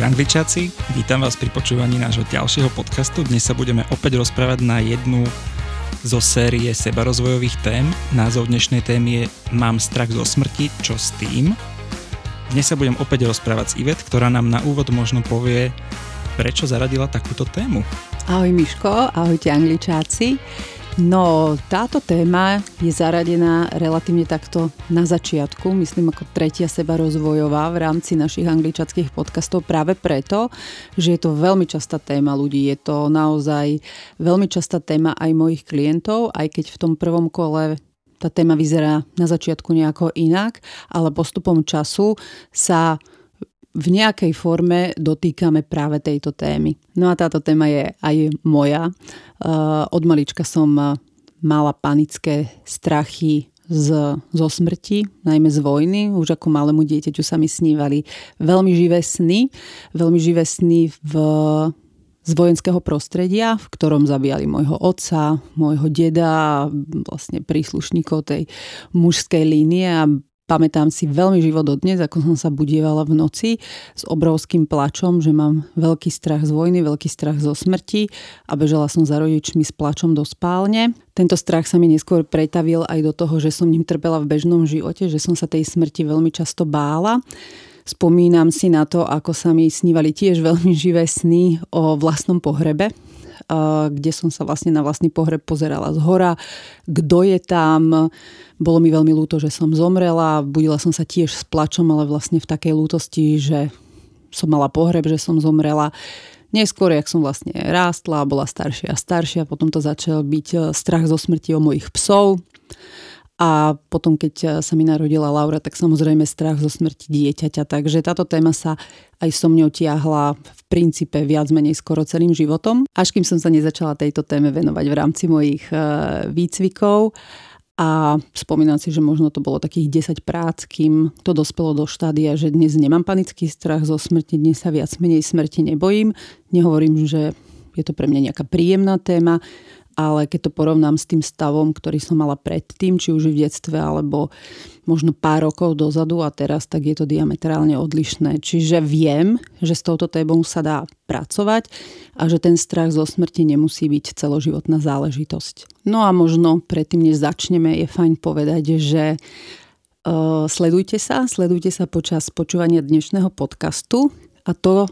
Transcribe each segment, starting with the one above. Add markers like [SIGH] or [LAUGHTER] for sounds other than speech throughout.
Ahojte angličáci, vítam vás pri počúvaní nášho ďalšieho podcastu. Dnes sa budeme opäť rozprávať na jednu zo série sebarozvojových tém. Názov dnešnej témy je Mám strach zo smrti, čo s tým? Dnes sa budem opäť rozprávať s Ivet, ktorá nám na úvod možno povie, prečo zaradila takúto tému. Ahoj Miško, ahojte angličáci. No, táto téma je zaradená relatívne takto na začiatku, myslím ako tretia seba rozvojová v rámci našich angličackých podcastov práve preto, že je to veľmi častá téma ľudí. Je to naozaj veľmi častá téma aj mojich klientov, aj keď v tom prvom kole tá téma vyzerá na začiatku nejako inak, ale postupom času sa v nejakej forme dotýkame práve tejto témy. No a táto téma je aj moja. Uh, od malička som mala panické strachy z, zo smrti, najmä z vojny. Už ako malému dieťaťu sa mi snívali veľmi živé sny. Veľmi živé sny v, z vojenského prostredia, v ktorom zabíjali môjho otca, môjho deda, vlastne príslušníkov tej mužskej línie a Pamätám si veľmi živo dodnes, ako som sa budievala v noci s obrovským plačom, že mám veľký strach z vojny, veľký strach zo smrti a bežala som za rodičmi s plačom do spálne. Tento strach sa mi neskôr pretavil aj do toho, že som ním trpela v bežnom živote, že som sa tej smrti veľmi často bála. Spomínam si na to, ako sa mi snívali tiež veľmi živé sny o vlastnom pohrebe, kde som sa vlastne na vlastný pohreb pozerala z hora, kto je tam. Bolo mi veľmi ľúto, že som zomrela, budila som sa tiež s plačom, ale vlastne v takej lútosti, že som mala pohreb, že som zomrela. Neskôr, jak som vlastne rástla, bola staršia a staršia, potom to začal byť e, strach zo smrti o mojich psov. A potom, keď e, sa mi narodila Laura, tak samozrejme strach zo smrti dieťaťa. Takže táto téma sa aj so mňou tiahla v princípe viac menej skoro celým životom, až kým som sa nezačala tejto téme venovať v rámci mojich e, výcvikov. A spomínam si, že možno to bolo takých 10 prác, kým to dospelo do štádia, že dnes nemám panický strach zo smrti, dnes sa viac menej smrti nebojím. Nehovorím, že je to pre mňa nejaká príjemná téma, ale keď to porovnám s tým stavom, ktorý som mala predtým, či už v detstve alebo možno pár rokov dozadu a teraz, tak je to diametrálne odlišné. Čiže viem, že s touto témou sa dá pracovať a že ten strach zo smrti nemusí byť celoživotná záležitosť. No a možno predtým, než začneme, je fajn povedať, že uh, sledujte sa, sledujte sa počas počúvania dnešného podcastu a to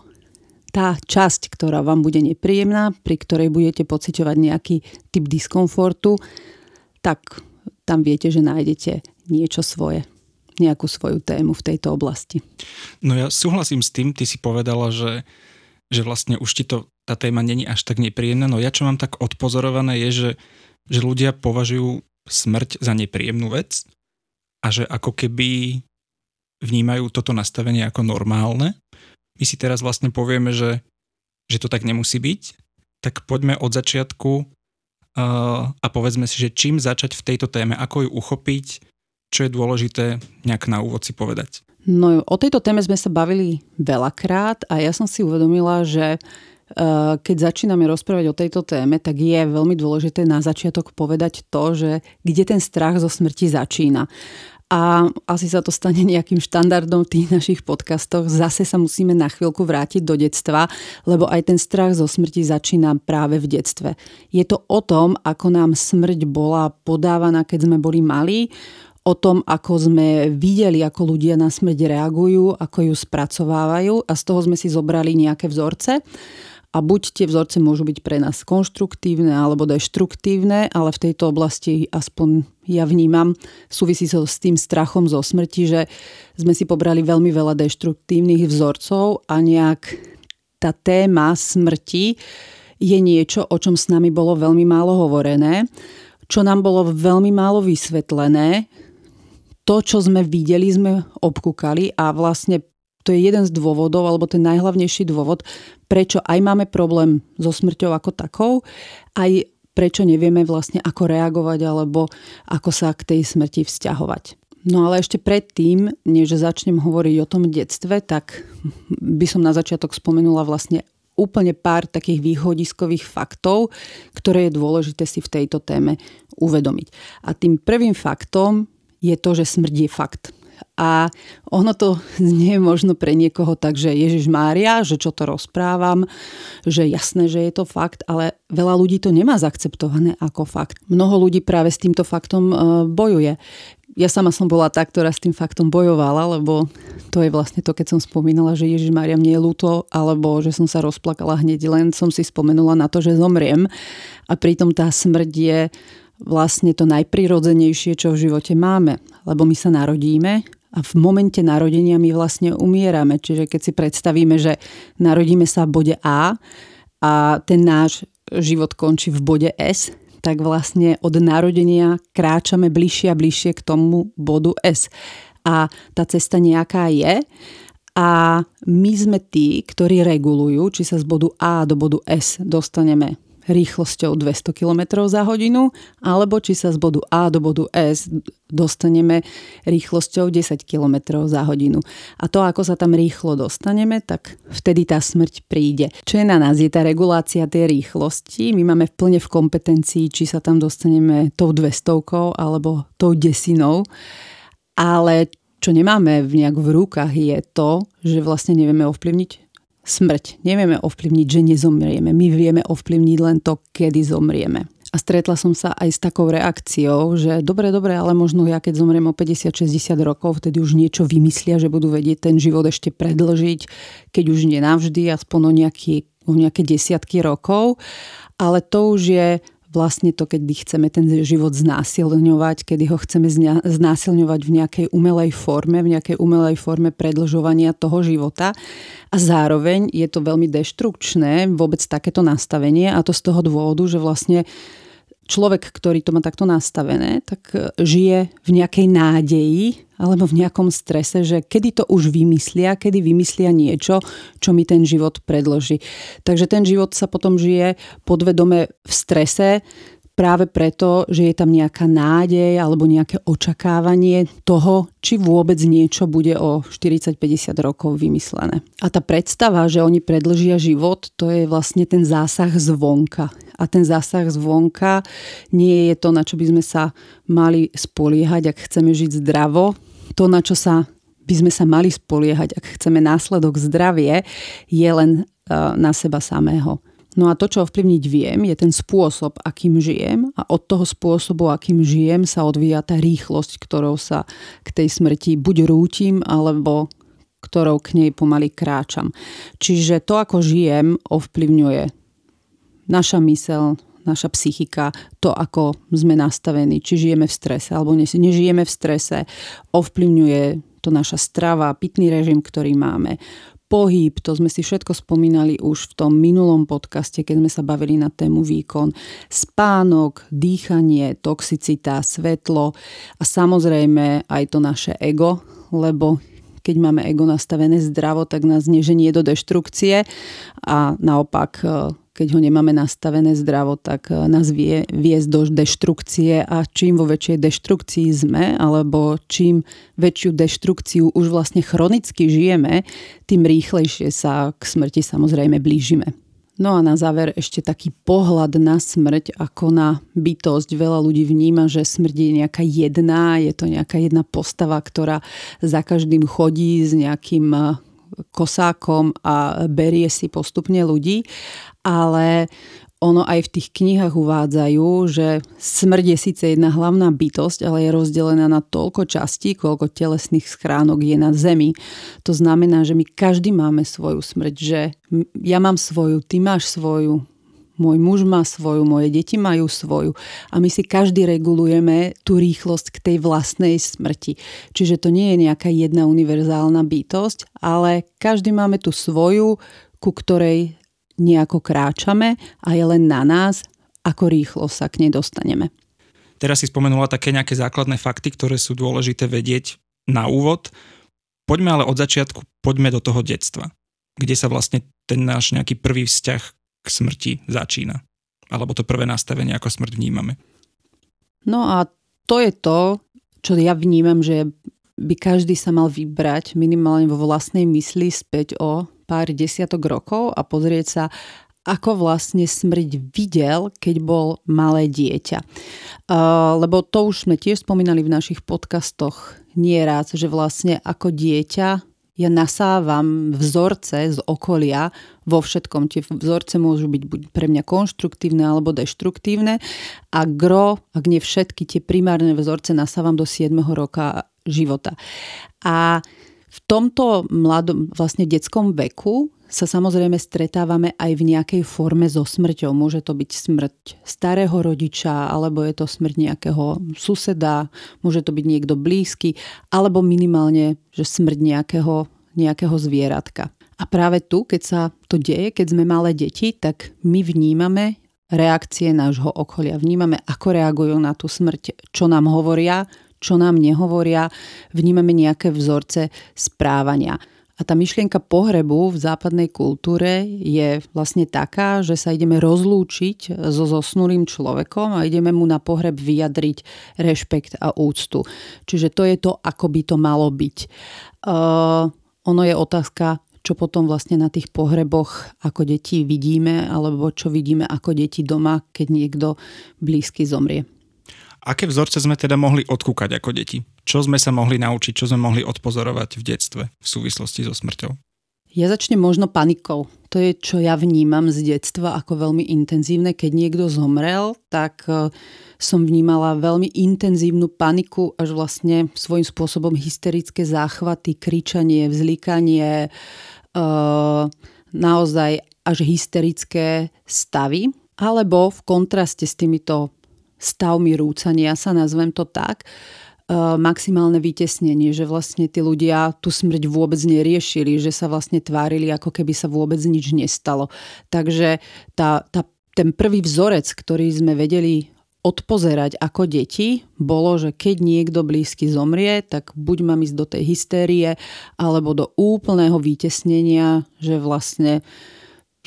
tá časť, ktorá vám bude nepríjemná, pri ktorej budete pociťovať nejaký typ diskomfortu, tak tam viete, že nájdete niečo svoje, nejakú svoju tému v tejto oblasti. No ja súhlasím s tým, ty si povedala, že, že vlastne už ti to, tá téma není až tak nepríjemná, no ja čo mám tak odpozorované je, že, že ľudia považujú smrť za nepríjemnú vec a že ako keby vnímajú toto nastavenie ako normálne my si teraz vlastne povieme, že, že to tak nemusí byť, tak poďme od začiatku uh, a povedzme si, že čím začať v tejto téme, ako ju uchopiť, čo je dôležité nejak na úvod si povedať. No o tejto téme sme sa bavili veľakrát a ja som si uvedomila, že uh, keď začíname rozprávať o tejto téme, tak je veľmi dôležité na začiatok povedať to, že kde ten strach zo smrti začína a asi sa to stane nejakým štandardom v tých našich podcastoch. Zase sa musíme na chvíľku vrátiť do detstva, lebo aj ten strach zo smrti začína práve v detstve. Je to o tom, ako nám smrť bola podávaná, keď sme boli malí, o tom, ako sme videli, ako ľudia na smrť reagujú, ako ju spracovávajú a z toho sme si zobrali nejaké vzorce a buď tie vzorce môžu byť pre nás konštruktívne alebo deštruktívne, ale v tejto oblasti aspoň ja vnímam, súvisí so s tým strachom zo smrti, že sme si pobrali veľmi veľa deštruktívnych vzorcov a nejak tá téma smrti je niečo, o čom s nami bolo veľmi málo hovorené, čo nám bolo veľmi málo vysvetlené, to, čo sme videli, sme obkúkali a vlastne to je jeden z dôvodov, alebo ten najhlavnejší dôvod, prečo aj máme problém so smrťou ako takou, aj prečo nevieme vlastne ako reagovať alebo ako sa k tej smrti vzťahovať. No ale ešte predtým, než začnem hovoriť o tom detstve, tak by som na začiatok spomenula vlastne úplne pár takých východiskových faktov, ktoré je dôležité si v tejto téme uvedomiť. A tým prvým faktom je to, že smrť je fakt A ono to znie možno pre niekoho tak, že Ježiš Mária, že čo to rozprávam, že jasné, že je to fakt, ale veľa ľudí to nemá zaakceptované ako fakt. Mnoho ľudí práve s týmto faktom e, bojuje. Ja sama som bola tá, ktorá s tým faktom bojovala, lebo to je vlastne to, keď som spomínala, že Ježiš Mária mne je ľúto, alebo že som sa rozplakala hneď, len som si spomenula na to, že zomriem. A pritom tá smrť je vlastne to najprirodzenejšie, čo v živote máme. Lebo my sa narodíme a v momente narodenia my vlastne umierame. Čiže keď si predstavíme, že narodíme sa v bode A a ten náš život končí v bode S, tak vlastne od narodenia kráčame bližšie a bližšie k tomu bodu S. A tá cesta nejaká je a my sme tí, ktorí regulujú, či sa z bodu A do bodu S dostaneme rýchlosťou 200 km za hodinu, alebo či sa z bodu A do bodu S dostaneme rýchlosťou 10 km za hodinu. A to, ako sa tam rýchlo dostaneme, tak vtedy tá smrť príde. Čo je na nás, je tá regulácia tej rýchlosti. My máme plne v kompetencii, či sa tam dostaneme tou 200 alebo tou desinou. Ale čo nemáme v nejak v rukách je to, že vlastne nevieme ovplyvniť smrť. Nevieme ovplyvniť, že nezomrieme. My vieme ovplyvniť len to, kedy zomrieme. A stretla som sa aj s takou reakciou, že dobre, dobre, ale možno ja keď zomriem o 50-60 rokov, vtedy už niečo vymyslia, že budú vedieť ten život ešte predlžiť, keď už nie navždy, aspoň o, nejaký, o nejaké desiatky rokov. Ale to už je vlastne to, keď chceme ten život znásilňovať, kedy ho chceme znásilňovať v nejakej umelej forme, v nejakej umelej forme predlžovania toho života. A zároveň je to veľmi deštrukčné vôbec takéto nastavenie a to z toho dôvodu, že vlastne človek, ktorý to má takto nastavené, tak e, žije v nejakej nádeji alebo v nejakom strese, že kedy to už vymyslia, kedy vymyslia niečo, čo mi ten život predloží. Takže ten život sa potom žije podvedome v strese, práve preto, že je tam nejaká nádej alebo nejaké očakávanie toho, či vôbec niečo bude o 40-50 rokov vymyslené. A tá predstava, že oni predlžia život, to je vlastne ten zásah zvonka. A ten zásah zvonka nie je to, na čo by sme sa mali spoliehať, ak chceme žiť zdravo. To, na čo sa by sme sa mali spoliehať, ak chceme následok zdravie, je len uh, na seba samého. No a to, čo ovplyvniť viem, je ten spôsob, akým žijem a od toho spôsobu, akým žijem, sa odvíja tá rýchlosť, ktorou sa k tej smrti buď rútim, alebo ktorou k nej pomaly kráčam. Čiže to, ako žijem, ovplyvňuje naša mysel, naša psychika, to, ako sme nastavení, či žijeme v strese alebo nežijeme v strese, ovplyvňuje to naša strava, pitný režim, ktorý máme, pohyb, to sme si všetko spomínali už v tom minulom podcaste, keď sme sa bavili na tému výkon, spánok, dýchanie, toxicita, svetlo a samozrejme aj to naše ego, lebo keď máme ego nastavené zdravo, tak nás neženie do deštrukcie a naopak keď ho nemáme nastavené zdravo, tak eh, nás vie viesť do deštrukcie a čím vo väčšej deštrukcii sme, alebo čím väčšiu deštrukciu už vlastne chronicky žijeme, tým rýchlejšie sa k smrti samozrejme blížime. No a na záver ešte taký pohľad na smrť ako na bytosť. Veľa ľudí vníma, že smrť je nejaká jedna, je to nejaká jedna postava, ktorá za každým chodí s nejakým eh, kosákom a berie si postupne ľudí ale ono aj v tých knihách uvádzajú, že smrť je síce jedna hlavná bytosť, ale je rozdelená na toľko častí, koľko telesných schránok je na Zemi. To znamená, že my každý máme svoju smrť, že ja mám svoju, ty máš svoju, môj muž má svoju, moje deti majú svoju a my si každý regulujeme tú rýchlosť k tej vlastnej smrti. Čiže to nie je nejaká jedna univerzálna bytosť, ale každý máme tú svoju, ku ktorej nejako kráčame a je len na nás, ako rýchlo sa k nej dostaneme. Teraz si spomenula také nejaké základné fakty, ktoré sú dôležité vedieť na úvod. Poďme ale od začiatku, poďme do toho detstva, kde sa vlastne ten náš nejaký prvý vzťah k smrti začína. Alebo to prvé nastavenie, ako smrť vnímame. No a to je to, čo ja vnímam, že by každý sa mal vybrať minimálne vo vlastnej mysli späť o pár desiatok rokov a pozrieť sa, ako vlastne smrť videl, keď bol malé dieťa. Lebo to už sme tiež spomínali v našich podcastoch nie raz, že vlastne ako dieťa ja nasávam vzorce z okolia vo všetkom. Tie vzorce môžu byť buď pre mňa konštruktívne alebo deštruktívne a gro, ak nie všetky tie primárne vzorce nasávam do 7. roka života. A v tomto mladom, vlastne detskom veku sa samozrejme stretávame aj v nejakej forme so smrťou. Môže to byť smrť starého rodiča, alebo je to smrť nejakého suseda, môže to byť niekto blízky, alebo minimálne, že smrť nejakého, nejakého zvieratka. A práve tu, keď sa to deje, keď sme malé deti, tak my vnímame reakcie nášho okolia. Vnímame, ako reagujú na tú smrť, čo nám hovoria, čo nám nehovoria, vnímame nejaké vzorce správania. A tá myšlienka pohrebu v západnej kultúre je vlastne taká, že sa ideme rozlúčiť so zosnulým človekom a ideme mu na pohreb vyjadriť rešpekt a úctu. Čiže to je to, ako by to malo byť. Uh, ono je otázka, čo potom vlastne na tých pohreboch ako deti vidíme, alebo čo vidíme ako deti doma, keď niekto blízky zomrie. Aké vzorce sme teda mohli odkúkať ako deti? Čo sme sa mohli naučiť, čo sme mohli odpozorovať v detstve v súvislosti so smrťou? Ja začnem možno panikou. To je, čo ja vnímam z detstva ako veľmi intenzívne. Keď niekto zomrel, tak e, som vnímala veľmi intenzívnu paniku, až vlastne svojím spôsobom hysterické záchvaty, kričanie, vzlikanie, e, naozaj až hysterické stavy. Alebo v kontraste s týmito stavmi rúcania sa, nazvem to tak, E, maximálne vytesnenie, že vlastne tí ľudia tú smrť vôbec neriešili, že sa vlastne tvárili, ako keby sa vôbec nič nestalo. Takže tá, tá, ten prvý vzorec, ktorý sme vedeli odpozerať ako deti, bolo, že keď niekto blízky zomrie, tak buď mám ísť do tej hystérie, alebo do úplného vytesnenia, že vlastne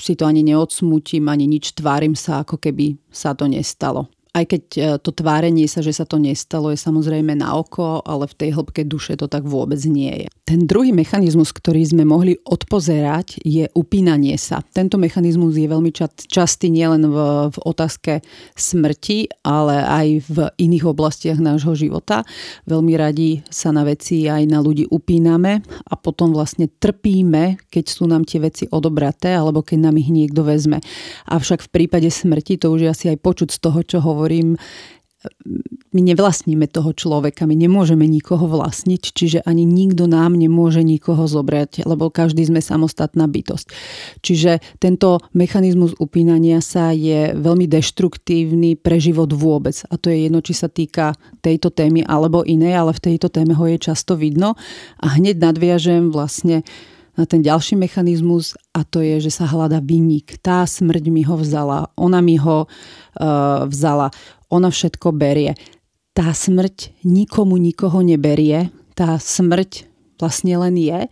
si to ani neodsmutím, ani nič, tvárim sa, ako keby sa to nestalo aj keď e, to tvárenie sa, že sa to nestalo, je samozrejme na oko, ale v tej hĺbke duše to tak vôbec nie je. Ten druhý mechanizmus, ktorý sme mohli odpozerať, je upínanie sa. Tento mechanizmus je veľmi častý nielen v, v otázke smrti, ale aj v iných oblastiach nášho života. Veľmi radi sa na veci aj na ľudí upíname a potom vlastne trpíme, keď sú nám tie veci odobraté alebo keď nám ich niekto vezme. Avšak v prípade smrti, to už je asi aj počuť z toho, čo hovorí hovorím, my nevlastníme toho človeka, my nemôžeme nikoho vlastniť, čiže ani nikto nám nemôže nikoho zobrať, lebo každý sme samostatná bytosť. Čiže tento mechanizmus upínania sa je veľmi deštruktívny pre život vôbec. A to je jedno, či sa týka tejto témy alebo inej, ale v tejto téme ho je často vidno. A hneď nadviažem vlastne na ten ďalší mechanizmus a to je, že sa hľada vinník. Tá smrť mi ho vzala, ona mi ho uh, vzala, ona všetko berie. Tá smrť nikomu nikoho neberie, tá smrť vlastne len je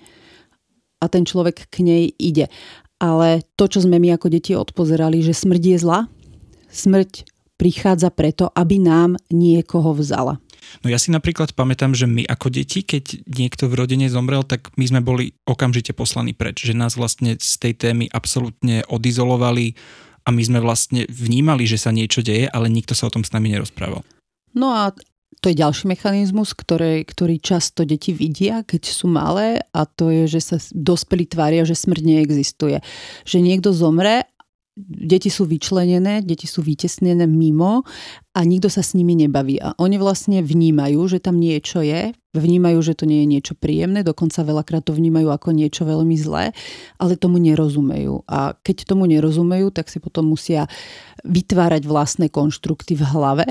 a ten človek k nej ide. Ale to, čo sme my ako deti odpozerali, že smrť je zla, smrť prichádza preto, aby nám niekoho vzala. No ja si napríklad pamätám, že my ako deti, keď niekto v rodine zomrel, tak my sme boli okamžite poslaní preč, že nás vlastne z tej témy absolútne odizolovali a my sme vlastne vnímali, že sa niečo deje, ale nikto sa o tom s nami nerozprával. No a to je ďalší mechanizmus, ktorý, ktorý často deti vidia, keď sú malé a to je, že sa dospelí tvária, že smrť neexistuje. Že niekto zomre deti sú vyčlenené, deti sú vytesnené mimo a nikto sa s nimi nebaví. A oni vlastne vnímajú, že tam niečo je, vnímajú, že to nie je niečo príjemné, dokonca veľakrát to vnímajú ako niečo veľmi zlé, ale tomu nerozumejú. A keď tomu nerozumejú, tak si potom musia vytvárať vlastné konštrukty v hlave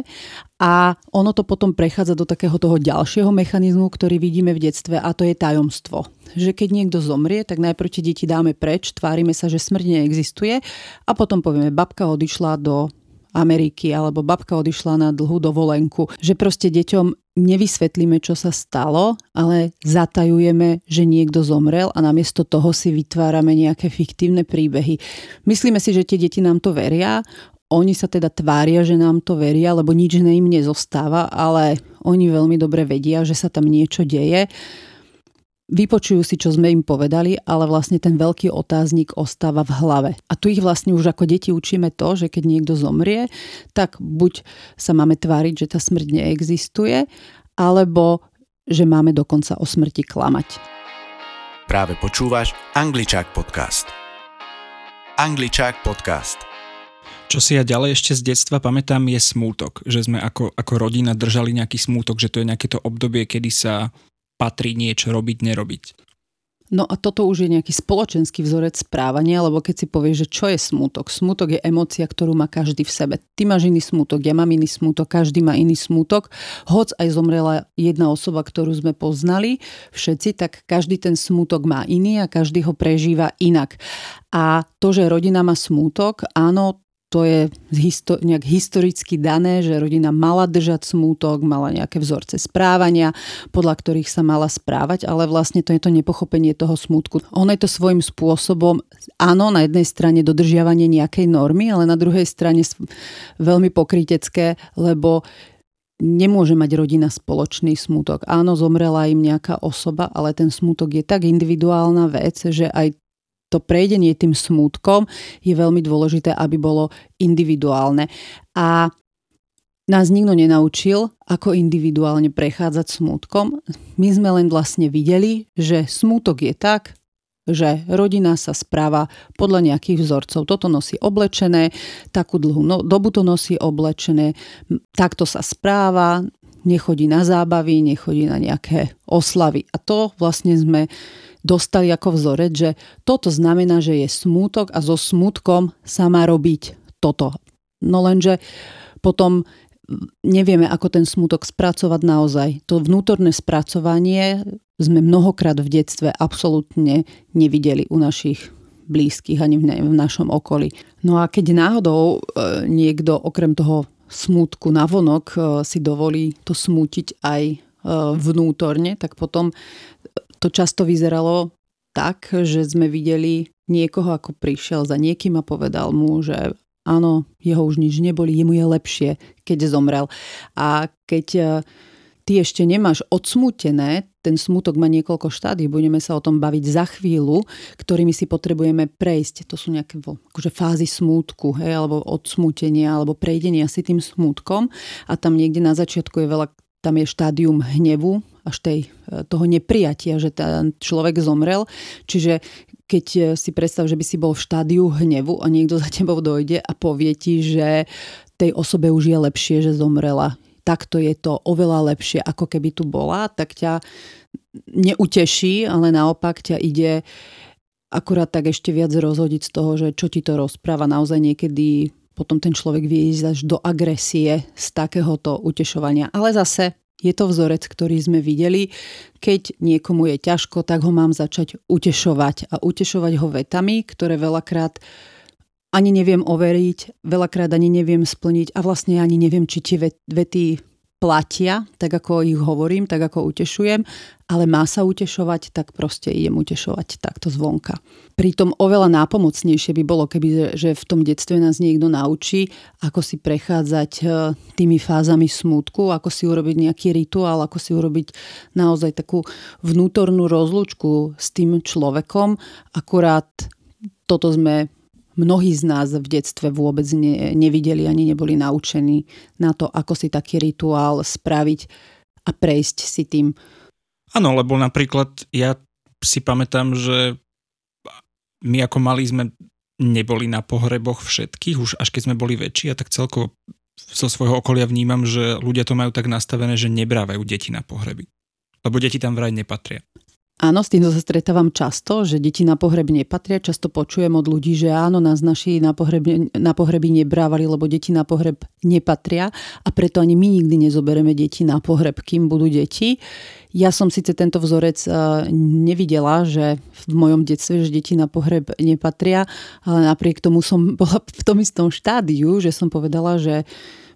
a ono to potom prechádza do takého toho ďalšieho mechanizmu, ktorý vidíme v detstve a to je tajomstvo. Že keď niekto zomrie, tak najprv tie deti dáme preč, tvárime sa, že smrť neexistuje a potom povieme, babka odišla do Ameriky alebo babka odišla na dlhú dovolenku. Že proste deťom nevysvetlíme, čo sa stalo, ale zatajujeme, že niekto zomrel a namiesto toho si vytvárame nejaké fiktívne príbehy. Myslíme si, že tie deti nám to veria, oni sa teda tvária, že nám to veria, lebo nič na im nezostáva, ale oni veľmi dobre vedia, že sa tam niečo deje vypočujú si, čo sme im povedali, ale vlastne ten veľký otáznik ostáva v hlave. A tu ich vlastne už ako deti učíme to, že keď niekto zomrie, tak buď sa máme tváriť, že tá smrť neexistuje, alebo že máme dokonca o smrti klamať. Práve počúvaš Angličák podcast. Angličák podcast. Čo si ja ďalej ešte z detstva pamätám je smútok, že sme ako, ako rodina držali nejaký smútok, že to je nejaké to obdobie, kedy sa patrí niečo robiť, nerobiť. No a toto už je nejaký spoločenský vzorec správania, lebo keď si povieš, že čo je smútok? Smútok je emocia, ktorú má každý v sebe. Ty máš iný smútok, ja mám iný smútok, každý má iný smútok. Hoc aj zomrela jedna osoba, ktorú sme poznali, všetci, tak každý ten smútok má iný a každý ho prežíva inak. A to, že rodina má smútok, áno, to je histo- nejak historicky dané, že rodina mala držať smútok, mala nejaké vzorce správania, podľa ktorých sa mala správať, ale vlastne to je to nepochopenie toho smútku. Ono je to svojím spôsobom, áno, na jednej strane dodržiavanie nejakej normy, ale na druhej strane veľmi pokrytecké, lebo nemôže mať rodina spoločný smútok. Áno, zomrela im nejaká osoba, ale ten smútok je tak individuálna vec, že aj to prejdenie tým smútkom je veľmi dôležité, aby bolo individuálne. A nás nikto nenaučil, ako individuálne prechádzať smútkom. My sme len vlastne videli, že smútok je tak, že rodina sa správa podľa nejakých vzorcov. Toto nosí oblečené, takú dlhú no, dobu to nosí oblečené, takto sa správa, nechodí na zábavy, nechodí na nejaké oslavy. A to vlastne sme dostali ako vzorec, že toto znamená, že je smútok a so smútkom sa má robiť toto. No lenže potom nevieme, ako ten smútok spracovať naozaj. To vnútorné spracovanie sme mnohokrát v detstve absolútne nevideli u našich blízkych ani v našom okolí. No a keď náhodou e, niekto okrem toho smútku navonok e, si dovolí to smútiť aj e, vnútorne, tak potom to často vyzeralo tak, že sme videli niekoho, ako prišiel za niekým a povedal mu, že áno, jeho už nič neboli, jemu je lepšie, keď zomrel. A keď e, ty ešte nemáš odsmútené, ten smutok má niekoľko štádí, budeme sa o tom baviť za chvíľu, ktorými si potrebujeme prejsť. To sú nejaké akože fázy smútku, hej, alebo odsmútenia, alebo prejdenia si tým smútkom. A tam niekde na začiatku je veľa tam je štádium hnevu, až tej, e, toho neprijatia, že ten človek zomrel. Čiže keď e, si predstav, že by si bol v štádiu hnevu a niekto za tebou dojde a povie ti, že tej osobe už je lepšie, že zomrela. Takto je to oveľa lepšie, ako keby tu bola, tak ťa neuteší, ale naopak ťa ide akurát tak ešte viac rozhodiť z toho, že čo ti to rozpráva. Naozaj niekedy potom ten človek vie ísť až do agresie z takéhoto utešovania. Ale zase je to vzorec, ktorý sme videli. Keď niekomu je ťažko, tak ho mám začať utešovať. A utešovať ho vetami, ktoré veľakrát ani neviem overiť, veľakrát ani neviem splniť a vlastne ani neviem, či tie vety platia, tak ako ich hovorím, tak ako utešujem, ale má sa utešovať, tak proste idem utešovať takto zvonka. Pritom oveľa nápomocnejšie by bolo, keby že v tom detstve nás niekto naučí, ako si prechádzať e, tými fázami smútku, ako si urobiť nejaký rituál, ako si urobiť naozaj takú vnútornú rozlúčku s tým človekom. Akurát toto sme mnohí z nás v detstve vôbec ne, nevideli ani neboli naučení na to, ako si taký rituál spraviť a prejsť si tým. Áno, lebo napríklad ja si pamätám, že my ako mali sme neboli na pohreboch všetkých, už až keď sme boli väčší a tak celkovo zo svojho okolia vnímam, že ľudia to majú tak nastavené, že nebrávajú deti na pohreby. Lebo deti tam vraj nepatria. Áno, s týmto sa stretávam často, že deti na pohreb nepatria. Často počujem od ľudí, že áno, nás naši na, pohreb, na pohreby nebrávali, lebo deti na pohreb nepatria a preto ani my nikdy nezobereme deti na pohreb, kým budú deti. Ja som síce tento vzorec e, nevidela, že v mojom detstve, že deti na pohreb nepatria, ale napriek tomu som [LAUGHS] bola v tom istom štádiu, že som povedala, že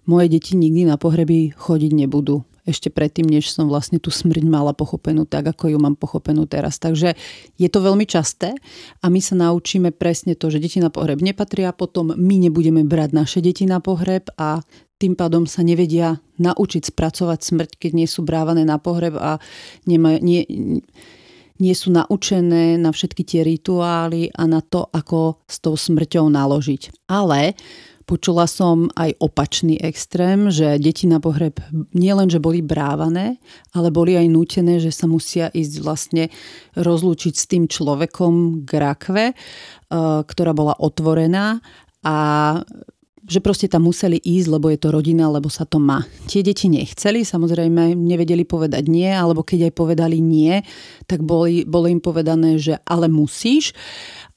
moje deti nikdy na pohreby chodiť nebudú ešte predtým, než som vlastne tú smrť mala pochopenú tak, ako ju mám pochopenú teraz. Takže je to veľmi časté a my sa naučíme presne to, že deti na pohreb nepatria, potom my nebudeme brať naše deti na pohreb a tým pádom sa nevedia naučiť spracovať smrť, keď nie sú brávané na pohreb a nema, nie, nie sú naučené na všetky tie rituály a na to, ako s tou smrťou naložiť. Ale Počula som aj opačný extrém, že deti na pohreb nielen, že boli brávané, ale boli aj nútené, že sa musia ísť vlastne rozlúčiť s tým človekom k rakve, e, ktorá bola otvorená a že proste tam museli ísť, lebo je to rodina, lebo sa to má. Tie deti nechceli, samozrejme nevedeli povedať nie, alebo keď aj povedali nie, tak boli, bolo im povedané, že ale musíš.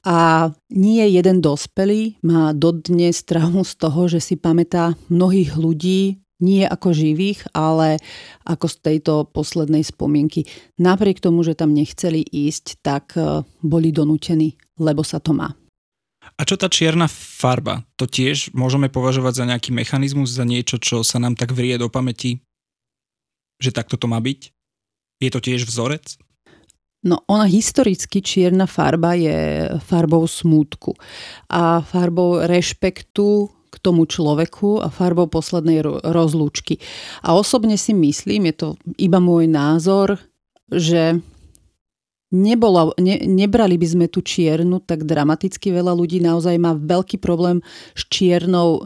A nie jeden dospelý má dodnes traumu z toho, že si pamätá mnohých ľudí, nie ako živých, ale ako z tejto poslednej spomienky. Napriek tomu, že tam nechceli ísť, tak e, boli donútení, lebo sa to má. A čo tá čierna farba? To tiež môžeme považovať za nejaký mechanizmus, za niečo, čo sa nám tak vrie do pamäti? Že takto to má byť? Je to tiež vzorec? No ona historicky čierna farba je farbou smútku a farbou rešpektu k tomu človeku a farbou poslednej rozlúčky. A osobne si myslím, je to iba môj názor, že Nebola, ne, nebrali by sme tú čiernu tak dramaticky. Veľa ľudí naozaj má veľký problém s čiernou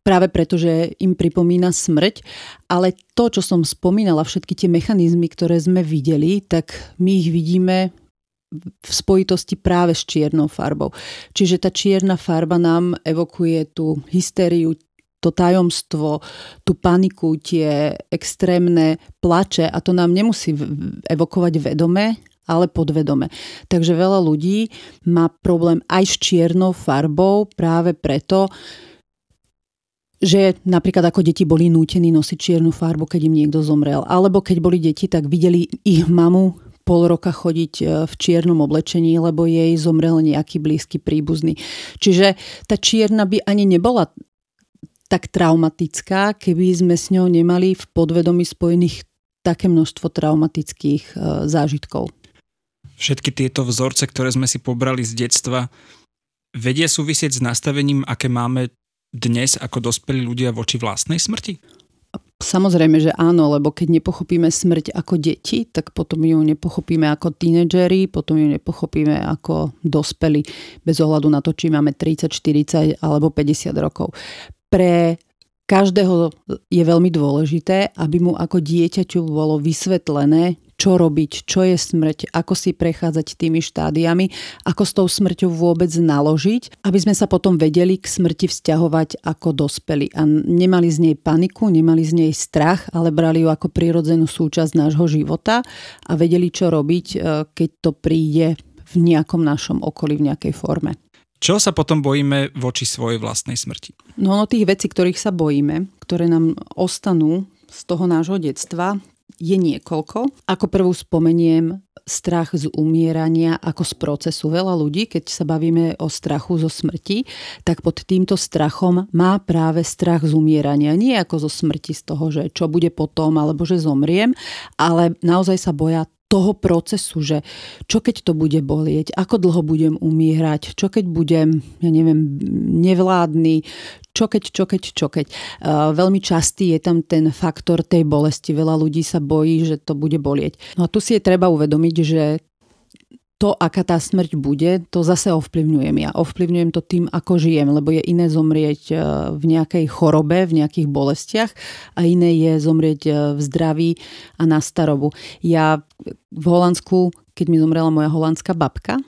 práve preto, že im pripomína smrť. Ale to, čo som spomínala, všetky tie mechanizmy, ktoré sme videli, tak my ich vidíme v spojitosti práve s čiernou farbou. Čiže tá čierna farba nám evokuje tú hystériu, to tajomstvo, tú paniku, tie extrémne plače a to nám nemusí evokovať vedome, ale podvedome. Takže veľa ľudí má problém aj s čiernou farbou práve preto, že napríklad ako deti boli nútení nosiť čiernu farbu, keď im niekto zomrel. Alebo keď boli deti, tak videli ich mamu pol roka chodiť e, v čiernom oblečení, lebo jej zomrel nejaký blízky príbuzný. Čiže tá čierna by ani nebola tak traumatická, keby sme s ňou nemali v podvedomí spojených také množstvo traumatických e, zážitkov. Všetky tieto vzorce, ktoré sme si pobrali z detstva, vedia súvisieť s nastavením, aké máme dnes ako dospelí ľudia voči vlastnej smrti? Samozrejme, že áno, lebo keď nepochopíme smrť ako deti, tak potom ju nepochopíme ako tínedžeri, potom ju nepochopíme ako dospelí, bez ohľadu na to, či máme 30, 40 alebo 50 rokov. Pre každého je veľmi dôležité, aby mu ako dieťaťu bolo vysvetlené, čo robiť, čo je smrť, ako si prechádzať tými štádiami, ako s tou smrťou vôbec naložiť, aby sme sa potom vedeli k smrti vzťahovať ako dospeli a nemali z nej paniku, nemali z nej strach, ale brali ju ako prirodzenú súčasť nášho života a vedeli, čo robiť, e, keď to príde v nejakom našom okolí, v nejakej forme. Čo sa potom bojíme voči svojej vlastnej smrti? No, no tých vecí, ktorých sa bojíme, ktoré nám ostanú z toho nášho detstva, je niekoľko. Ako prvú spomeniem strach z umierania ako z procesu. Veľa ľudí, keď sa bavíme o strachu zo smrti, tak pod týmto strachom má práve strach z umierania. Nie ako zo smrti z toho, že čo bude potom, alebo že zomriem, ale naozaj sa boja toho procesu, že čo keď to bude bolieť, ako dlho budem umierať, čo keď budem, ja neviem, nevládny, čo keď, čo keď, čo keď. Uh, veľmi častý je tam ten faktor tej bolesti. Veľa ľudí sa bojí, že to bude bolieť. No a tu si je treba uvedomiť, že to, aká tá smrť bude, to zase ovplyvňujem ja. Ovplyvňujem to tým, ako žijem, lebo je iné zomrieť e, v nejakej chorobe, v nejakých bolestiach a iné je zomrieť e, v zdraví a na starobu. Ja v Holandsku, keď mi zomrela moja holandská babka,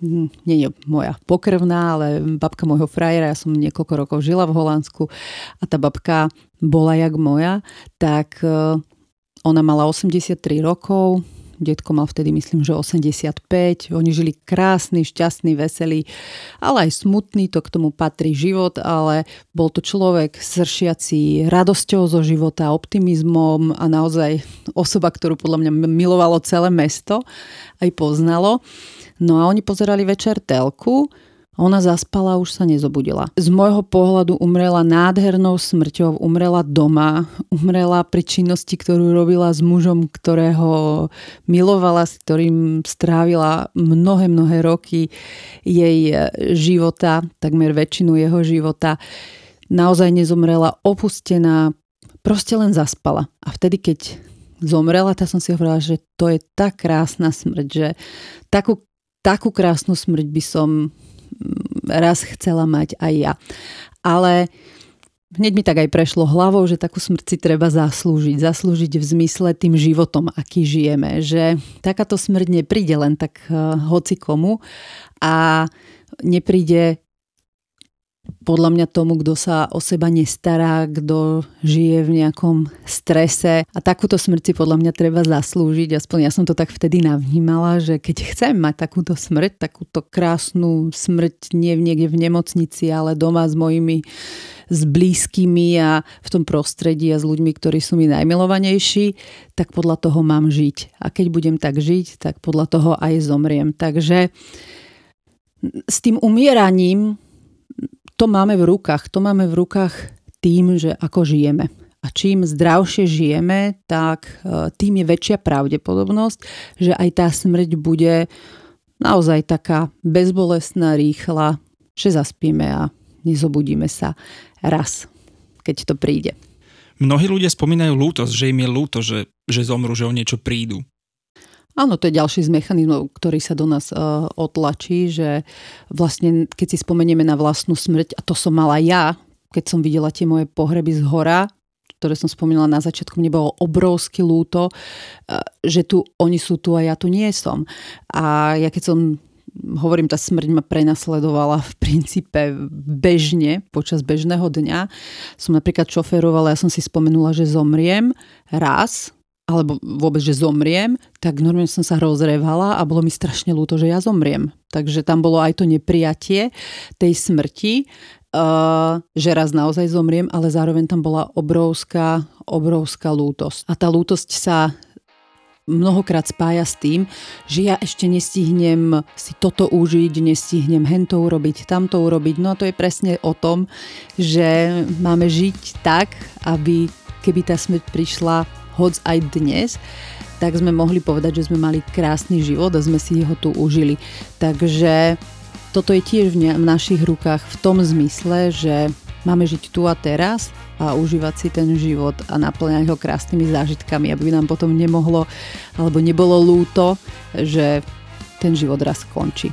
nie je moja pokrvná, ale babka môjho frajera, ja som niekoľko rokov žila v Holandsku a tá babka bola jak moja, tak e, ona mala 83 rokov, detko mal vtedy myslím, že 85. Oni žili krásny, šťastný, veselý, ale aj smutný, to k tomu patrí život, ale bol to človek sršiaci radosťou zo života, optimizmom a naozaj osoba, ktorú podľa mňa milovalo celé mesto, aj poznalo. No a oni pozerali večer telku, ona zaspala už sa nezobudila. Z môjho pohľadu umrela nádhernou smrťou, umrela doma, umrela pri činnosti, ktorú robila s mužom, ktorého milovala, s ktorým strávila mnohé, mnohé roky jej života, takmer väčšinu jeho života. Naozaj nezomrela, opustená, proste len zaspala. A vtedy, keď zomrela, tak som si hovorila, že to je tak krásna smrť, že takú, takú krásnu smrť by som mm, raz chcela mať aj ja. Ale hneď mi tak aj prešlo hlavou, že takú smrť si treba zaslúžiť. Zaslúžiť v zmysle tým životom, aký žijeme. Že takáto smrť nepríde len tak uh, hoci komu a nepríde podľa mňa tomu, kto sa o seba nestará, kto žije v nejakom strese. A takúto smrť si podľa mňa treba zaslúžiť. Aspoň ja som to tak vtedy navnímala, že keď chcem mať takúto smrť, takúto krásnu smrť nie niekde v nemocnici, ale doma s mojimi s blízkymi a v tom prostredí a s ľuďmi, ktorí sú mi najmilovanejší, tak podľa toho mám žiť. A keď budem tak žiť, tak podľa toho aj zomriem. Takže s tým umieraním to máme v rukách. To máme v rukách tým, že ako žijeme. A čím zdravšie žijeme, tak e, tým je väčšia pravdepodobnosť, že aj tá smrť bude naozaj taká bezbolestná, rýchla, že zaspíme a nezobudíme sa raz, keď to príde. Mnohí ľudia spomínajú lútosť, že im je lúto, že, že zomru, že o niečo prídu. Áno, to je ďalší z mechanizmov, ktorý sa do nás uh, otlačí, že vlastne keď si spomenieme na vlastnú smrť, a to som mala ja, keď som videla tie moje pohreby z hora, ktoré som spomínala na začiatku, mne bolo obrovsky lúto, uh, že tu oni sú tu a ja tu nie som. A ja keď som hovorím, tá smrť ma prenasledovala v princípe bežne, počas bežného dňa. Som napríklad šoferovala, ja som si spomenula, že zomriem raz, alebo vôbec, že zomriem, tak normálne som sa rozrevala a bolo mi strašne ľúto, že ja zomriem. Takže tam bolo aj to neprijatie tej smrti, uh, že raz naozaj zomriem, ale zároveň tam bola obrovská, obrovská lútosť. A tá lútosť sa mnohokrát spája s tým, že ja ešte nestihnem si toto užiť, nestihnem hento urobiť, tamto urobiť. No a to je presne o tom, že máme žiť tak, aby keby tá smrť prišla hoc aj dnes, tak sme mohli povedať, že sme mali krásny život a sme si ho tu užili. Takže toto je tiež v, našich rukách v tom zmysle, že máme žiť tu a teraz a užívať si ten život a naplňať ho krásnymi zážitkami, aby nám potom nemohlo alebo nebolo lúto, že ten život raz skončí.